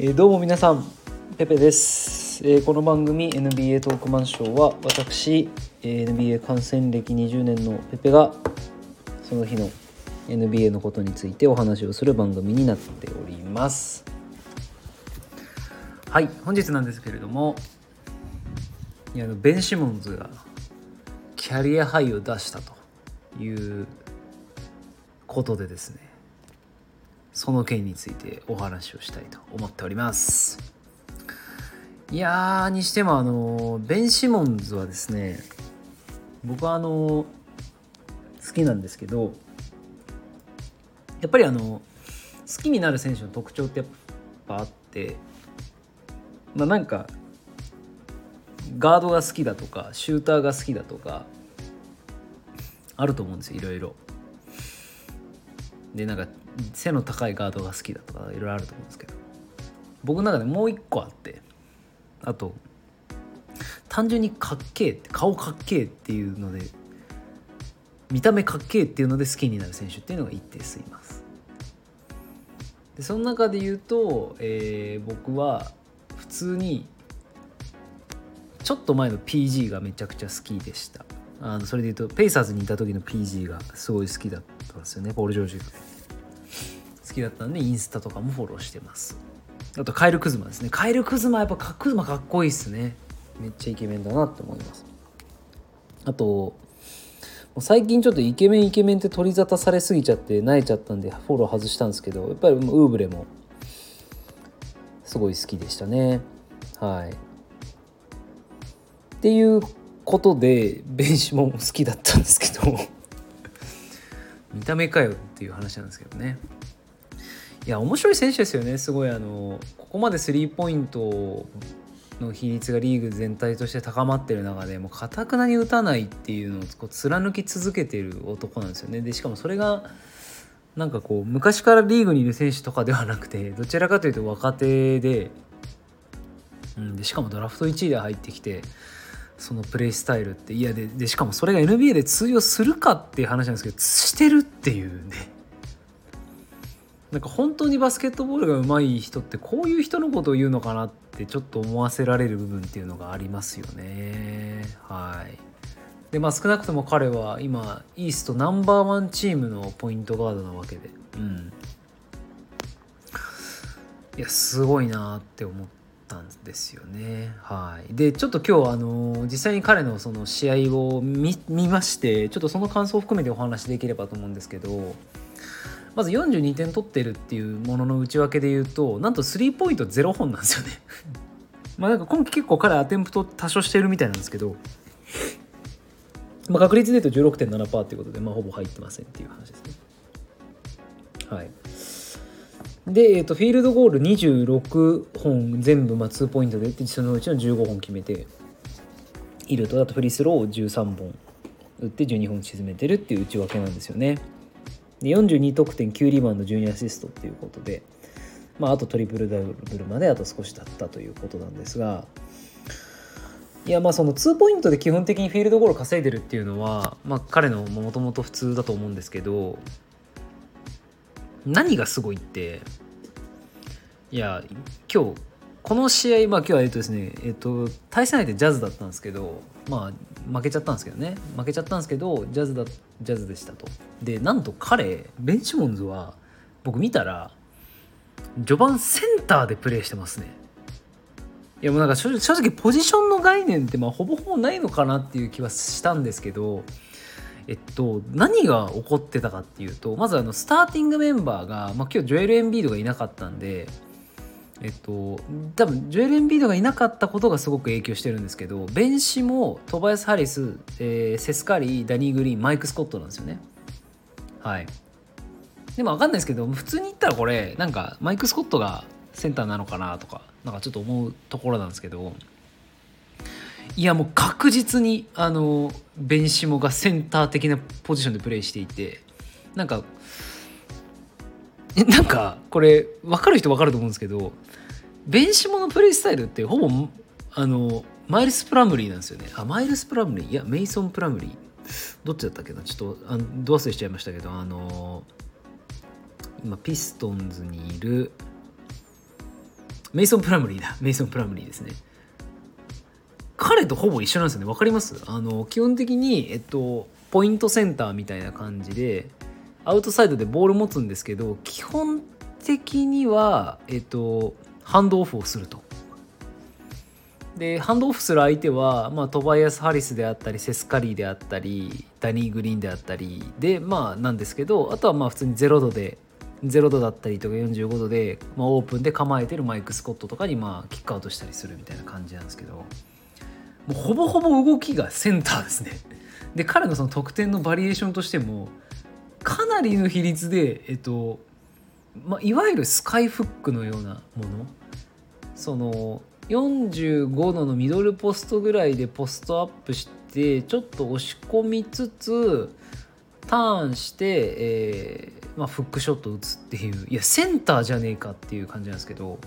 えーどうも皆さんペペです、えーこの番組 NBA トークマンショーは私、えー NBA 観戦歴20年のペペがその日の NBA のことについてお話をする番組になっております。はい本日なんですけれどもいやベン・シモンズがキャリアハイを出したということでですねその件についてお話をしたいと思っておりますいやーにしてもあのベン・シモンズはですね僕はあの好きなんですけどやっぱりあの好きになる選手の特徴ってやっぱあってまあなんかガードが好きだとかシューターが好きだとかあると思うんですよいろいろ。でなんか背の高いガードが好きだとかいろいろあると思うんですけど僕の中でもう一個あってあと単純にかっけえって顔かっけえっていうので見た目かっけえっていうので好きになる選手っていうのが一定数います。でその中で言うと、えー僕は普通にちょっと前の PG がめちゃくちゃ好きでした。あのそれで言うとペイサーズにいた時の PG がすごい好きだったんですよね。ポール・ジョージが。好きだったんでインスタとかもフォローしてます。あとカエル・クズマですね。カエル・クズマやっぱかクズマかっこいいっすね。めっちゃイケメンだなって思います。あと最近ちょっとイケメンイケメンって取り沙汰されすぎちゃって慣れちゃったんでフォロー外したんですけどやっぱりウーブレもすごい好きでしたね。はい。っていうことでベンシモンも好きだったんですけど。見た目かよっていう話なんですけどねいや面白い選手ですよね。すごいあのここまでスリーポイントの比率がリーグ全体として高まってる中でもかたくなに打たないっていうのをこう貫き続けてる男なんですよね。でしかもそれがなんかこう昔からリーグにいる選手とかではなくてどちらかというと若手で,、うん、でしかもドラフト1位で入ってきてそのプレイスタイルって。いやででしかもそれが NBA で通用するかっていう話なんですけどしてるっていうね。なんか本当にバスケットボールが上手い人ってこういう人のことを言うのかなってちょっと思わせられる部分っていうのがありますよね。はい。でまあ少なくとも彼は今イーストナンバーワンチームのポイントガードなわけで。うん。いやすごいなって思ったんですよね。はい。でちょっと今日あの実際に彼のその試合を見見ましてちょっとその感想を含めてお話しできればと思うんですけどまず42点取ってるっていうものの内訳で言うとなんとスリーポイント0本なんですよね。まあなんか今季結構彼アテンプト多少してるみたいなんですけど、まあ、確率で言うと16.7%っていうことで、まあ、ほぼ入ってませんっていう話ですね。はい。で、えー、とフィールドゴール26本全部まあ2ポイントでそのうちの15本決めていると。あとフリースローを13本打って12本沈めてるっていう内訳なんですよね。で42得点9リバウンド12アシストっていうことで、まあ、あとトリプルダブルまであと少しだったということなんですがいやまあその2ポイントで基本的にフィールドゴール稼いでるっていうのは、まあ、彼のもともと普通だと思うんですけど何がすごいっていや今日この試合まあ今日はえっとですねえっと対戦相手ジャズだったんですけどまあ負けちゃったんですけどね。負けちゃったんですけどジャズだジャズでしたと。でなんと彼ベンチモンズは僕見たら序盤センターでプレーしてますね。いやもうなんか正正直ポジションの概念ってまあほぼほぼないのかなっていう気はしたんですけどえっと、何が起こってたかっていうとまずあのスターティングメンバーが、まあ、今日ジョエル・エンビードがいなかったんでえっと多分ジョエル・エンビードがいなかったことがすごく影響してるんですけどベンシもトバヤス・ハリス、えーセスカリーダニー・グリーンマイク・スコットなんですよね。はい。でも分かんないですけど普通に言ったらこれなんかマイク・スコットがセンターなのかなとかなんかちょっと思うところなんですけどいやもう確実にあのベンシモがセンター的なポジションでプレーしていてなんかえなんかこれ分かる人分かると思うんですけどベンシモのプレースタイルってほぼあのマイルス・プラムリーなんですよね。あマイルス・プラムリー？いやメイソン・プラムリー。どっちだったっけな？ちょっとあのど忘れしちゃいましたけどあの今ピストンズにいるメイソン・プラムリーだ。メイソン・プラムリーですね。彼とほぼ一緒なんですよね。分かります？あの基本的に、えっと、ポイントセンターみたいな感じでアウトサイドでボール持つんですけど基本的には、えっと、ハンドオフをすると。でハンドオフする相手は、まあ、トバイアス・ハリスであったりセスカリーであったりダニー・グリーンであったりでまあなんですけどあとはまあ普通に0度で0度だったりとか45度で、まあ、オープンで構えてるマイク・スコットとかにまあキックアウトしたりするみたいな感じなんですけどもうほぼほぼ動きがセンターですね。で彼のその得点のバリエーションとしてもかなりの比率で、えっとまあ、いわゆるスカイフックのようなものその45度のミドルポストぐらいでポストアップしてちょっと押し込みつつターンして、えーまあ、フックショット打つっていう。いやセンターじゃねえかっていう感じなんですけど、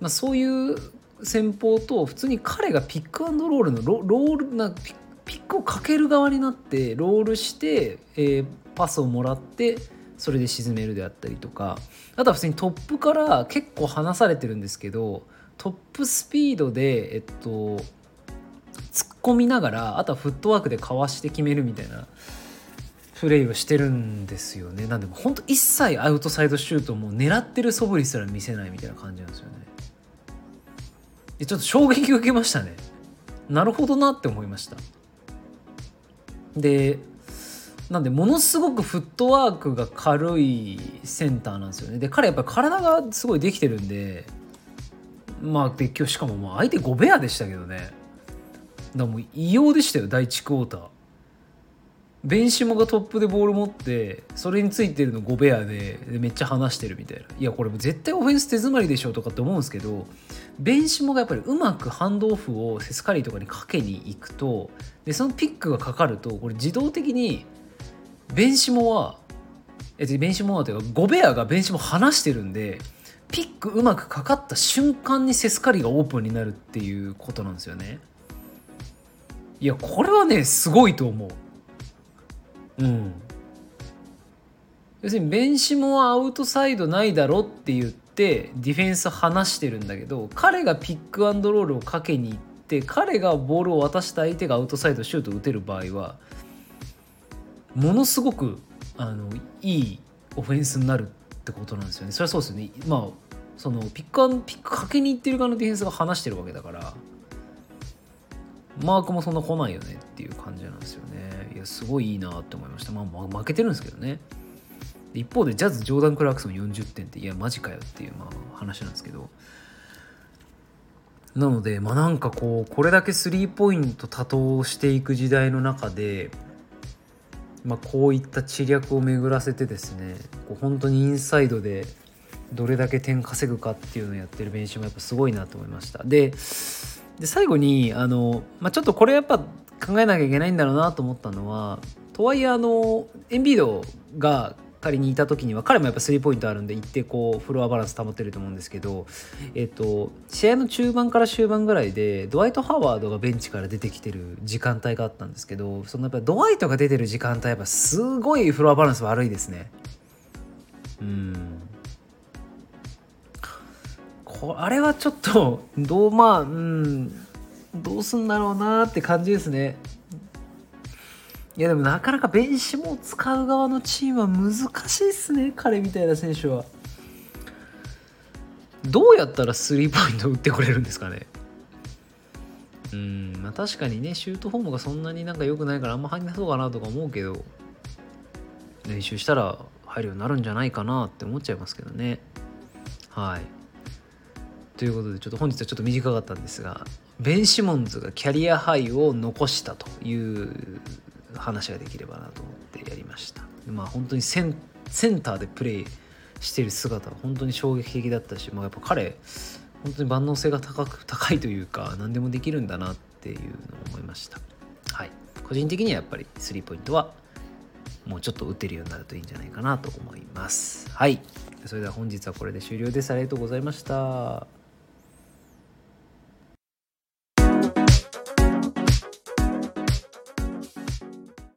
まあ、そういう戦法と普通に彼がピックアンドロールのロールなピックをかける側になってロールして、えー、パスをもらってそれで沈めるであったりとかあとは普通にトップから結構離されてるんですけどトップスピードでえっと突っ込みながらあとはフットワークでかわして決めるみたいなプレーをしてるんですよね。なんでも本当一切アウトサイドシュートも狙ってる素振りすら見せないみたいな感じなんですよね。でちょっと衝撃を受けましたね。なるほどなって思いました。でなんでものすごくフットワークが軽いセンターなんですよね。で彼やっぱり体がすごいできてるんでまあで今日しかももう相手5ベアでしたけどね。だもう異様でしたよ第1クォーター。ベンシモがトップでボール持ってそれについてるの5ベアでめっちゃ離してるみたいな。いやこれも絶対オフェンス手詰まりでしょとかって思うんですけどベンシモがやっぱりうまくハンドオフをセスカリーとかにかけに行くとでそのピックがかかるとこれ自動的にベンシモはえベンシモはというか5ベアがベンシモ離してるんでピックうまくかかった瞬間にセスカリがオープンになるっていうことなんですよね。いやこれはねすごいと思う。うん。要するにベンシモはアウトサイドないだろって言ってディフェンス離してるんだけど彼がピックアンドロールをかけに行って彼がボールを渡した相手がアウトサイドシュートを打てる場合はものすごくあのいいオフェンスになるってことなんですよね。それはそうですよね。まあそのピックアンピックかけに行ってる側のディフェンスが離してるわけだからマークもそんな来ないよねっていう感じなんですよね。いやすごいいいなって思いました。まあ負けてるんですけどね。一方でジャズジョーダン・クラークソン40点っていやマジかよっていうまあ話なんですけどなのでまあなんかこうこれだけスリーポイント多投していく時代の中でまあ、こういった知略を巡らせてですねこう本当にインサイドでどれだけ点稼ぐかっていうのをやってる練習もやっぱすごいなと思いました。で最後にあの、まあ、ちょっとこれやっぱ考えなきゃいけないんだろうなと思ったのはとはいえあのエンビードが仮にいた時には彼もやっぱスリーポイントあるんで一定こうフロアバランス保ってると思うんですけど、えっと、試合の中盤から終盤ぐらいでドワイト・ハワードがベンチから出てきてる時間帯があったんですけどそのやっぱドワイトが出てる時間帯やっぱすごいフロアバランス悪いですね。うんあれはちょっとどうまあうんどうすんだろうなって感じですね。いやでもなかなかベンシモを使う側のチームは難しいっすね彼みたいな選手は。どうやったらスリーポイント打ってくれるんですかね。うんまあ確かにねシュートフォームがそんなになんか良くないからあんま入んなそうかなとか思うけど練習したら入るようになるんじゃないかなって思っちゃいますけどね。はい。ということでちょっと本日はちょっと短かったんですがベン・シモンズがキャリアハイを残したという話ができればなと思ってやりました。まあ本当にセンセンターでプレーしてる姿は本当に衝撃的だったし、まあ、やっぱ彼本当に万能性が高く高いというか何でもできるんだなっていうのを思いました。はい。個人的にはやっぱりスリーポイントはもうちょっと打てるようになるといいんじゃないかなと思います。はい。それでは本日はこれで終了です。ありがとうございました。